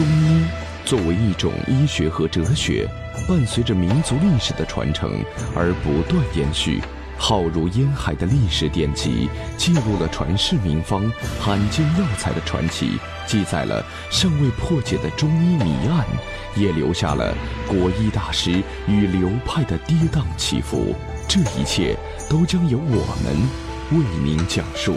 中医作为一种医学和哲学，伴随着民族历史的传承而不断延续。浩如烟海的历史典籍，记录了传世名方、罕见药材的传奇，记载了尚未破解的中医谜案，也留下了国医大师与流派的跌宕起伏。这一切都将由我们为您讲述。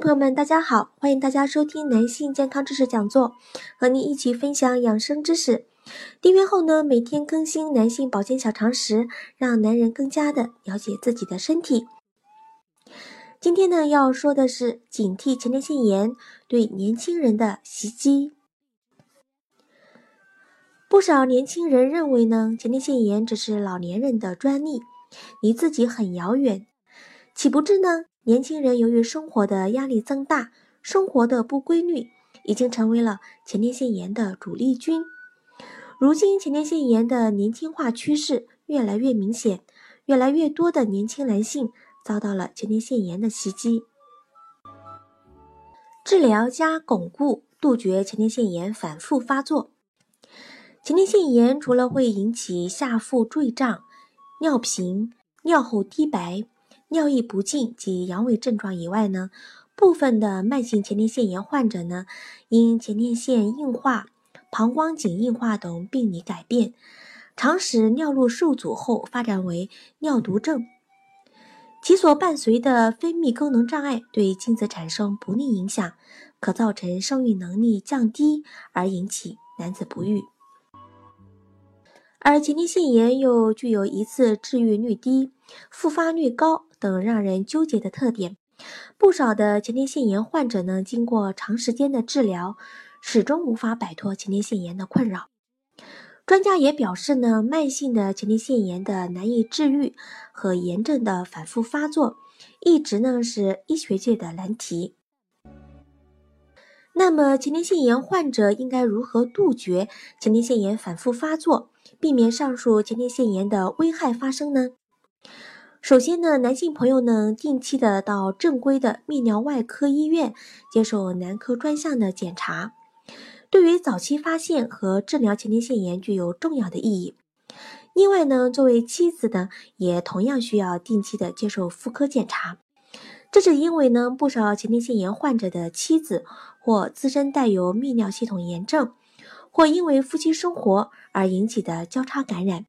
朋友们，大家好，欢迎大家收听男性健康知识讲座，和您一起分享养生知识。订阅后呢，每天更新男性保健小常识，让男人更加的了解自己的身体。今天呢，要说的是警惕前列腺炎对年轻人的袭击。不少年轻人认为呢，前列腺炎只是老年人的专利，离自己很遥远。岂不知呢？年轻人由于生活的压力增大，生活的不规律，已经成为了前列腺炎的主力军。如今，前列腺炎的年轻化趋势越来越明显，越来越多的年轻男性遭到了前列腺炎的袭击。治疗加巩固，杜绝前列腺炎反复发作。前列腺炎除了会引起下腹坠胀、尿频、尿后滴白。尿液不尽及阳痿症状以外呢，部分的慢性前列腺炎患者呢，因前列腺硬化、膀胱颈硬化等病理改变，常使尿路受阻后发展为尿毒症，其所伴随的分泌功能障碍对精子产生不利影响，可造成生育能力降低而引起男子不育。而前列腺炎又具有一次治愈率低、复发率高。等让人纠结的特点，不少的前列腺炎患者呢，经过长时间的治疗，始终无法摆脱前列腺炎的困扰。专家也表示呢，慢性的前列腺炎的难以治愈和炎症的反复发作，一直呢是医学界的难题。那么，前列腺炎患者应该如何杜绝前列腺炎反复发作，避免上述前列腺炎的危害发生呢？首先呢，男性朋友呢，定期的到正规的泌尿外科医院接受男科专项的检查，对于早期发现和治疗前列腺炎具有重要的意义。另外呢，作为妻子呢，也同样需要定期的接受妇科检查。这是因为呢，不少前列腺炎患者的妻子或自身带有泌尿系统炎症，或因为夫妻生活而引起的交叉感染，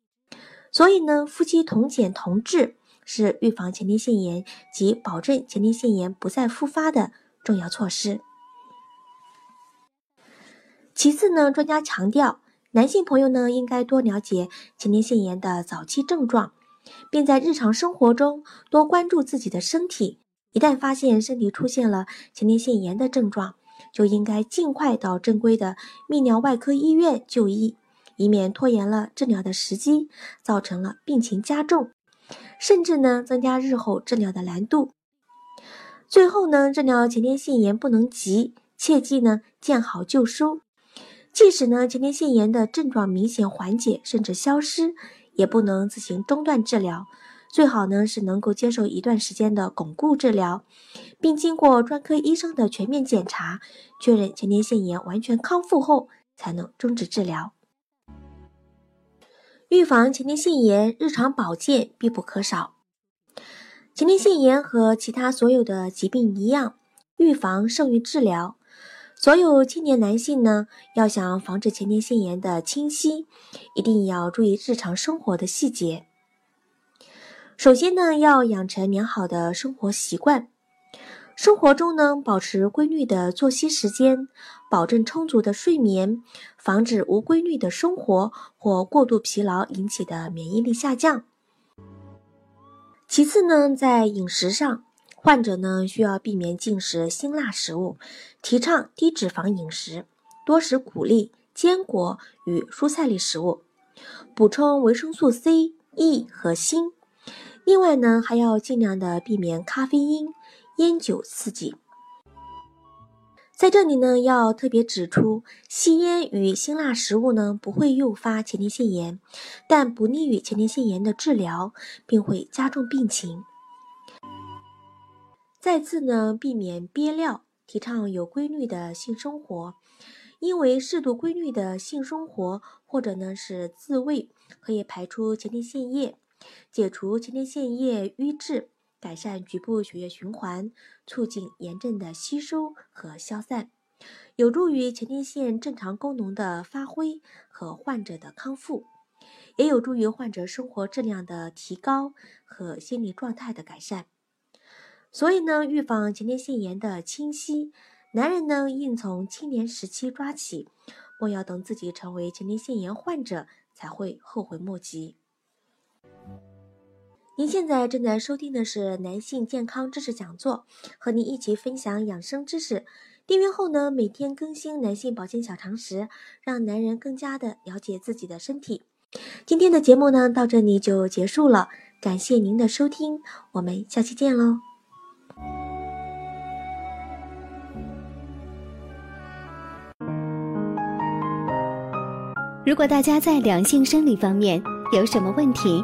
所以呢，夫妻同检同治。是预防前列腺炎及保证前列腺炎不再复发的重要措施。其次呢，专家强调，男性朋友呢应该多了解前列腺炎的早期症状，并在日常生活中多关注自己的身体。一旦发现身体出现了前列腺炎的症状，就应该尽快到正规的泌尿外科医院就医，以免拖延了治疗的时机，造成了病情加重。甚至呢，增加日后治疗的难度。最后呢，治疗前列腺炎不能急，切记呢见好就收。即使呢前列腺炎的症状明显缓解甚至消失，也不能自行中断治疗。最好呢是能够接受一段时间的巩固治疗，并经过专科医生的全面检查，确认前列腺炎完全康复后，才能终止治疗。预防前列腺炎，日常保健必不可少。前列腺炎和其他所有的疾病一样，预防胜于治疗。所有青年男性呢，要想防止前列腺炎的侵袭，一定要注意日常生活的细节。首先呢，要养成良好的生活习惯。生活中呢，保持规律的作息时间，保证充足的睡眠，防止无规律的生活或过度疲劳引起的免疫力下降。其次呢，在饮食上患者呢需要避免进食辛辣食物，提倡低脂肪饮食，多食谷粒、坚果与蔬菜类食物，补充维生素 C、E 和锌。另外呢，还要尽量的避免咖啡因、烟酒刺激。在这里呢，要特别指出，吸烟与辛辣食物呢不会诱发前列腺炎，但不利于前列腺炎的治疗，并会加重病情。再次呢，避免憋尿，提倡有规律的性生活，因为适度规律的性生活或者呢是自慰，可以排出前列腺液，解除前列腺液瘀滞。改善局部血液循环，促进炎症的吸收和消散，有助于前列腺正常功能的发挥和患者的康复，也有助于患者生活质量的提高和心理状态的改善。所以呢，预防前列腺炎的清晰，男人呢应从青年时期抓起，莫要等自己成为前列腺炎患者才会后悔莫及。您现在正在收听的是男性健康知识讲座，和您一起分享养生知识。订阅后呢，每天更新男性保健小常识，让男人更加的了解自己的身体。今天的节目呢，到这里就结束了，感谢您的收听，我们下期见喽。如果大家在两性生理方面有什么问题，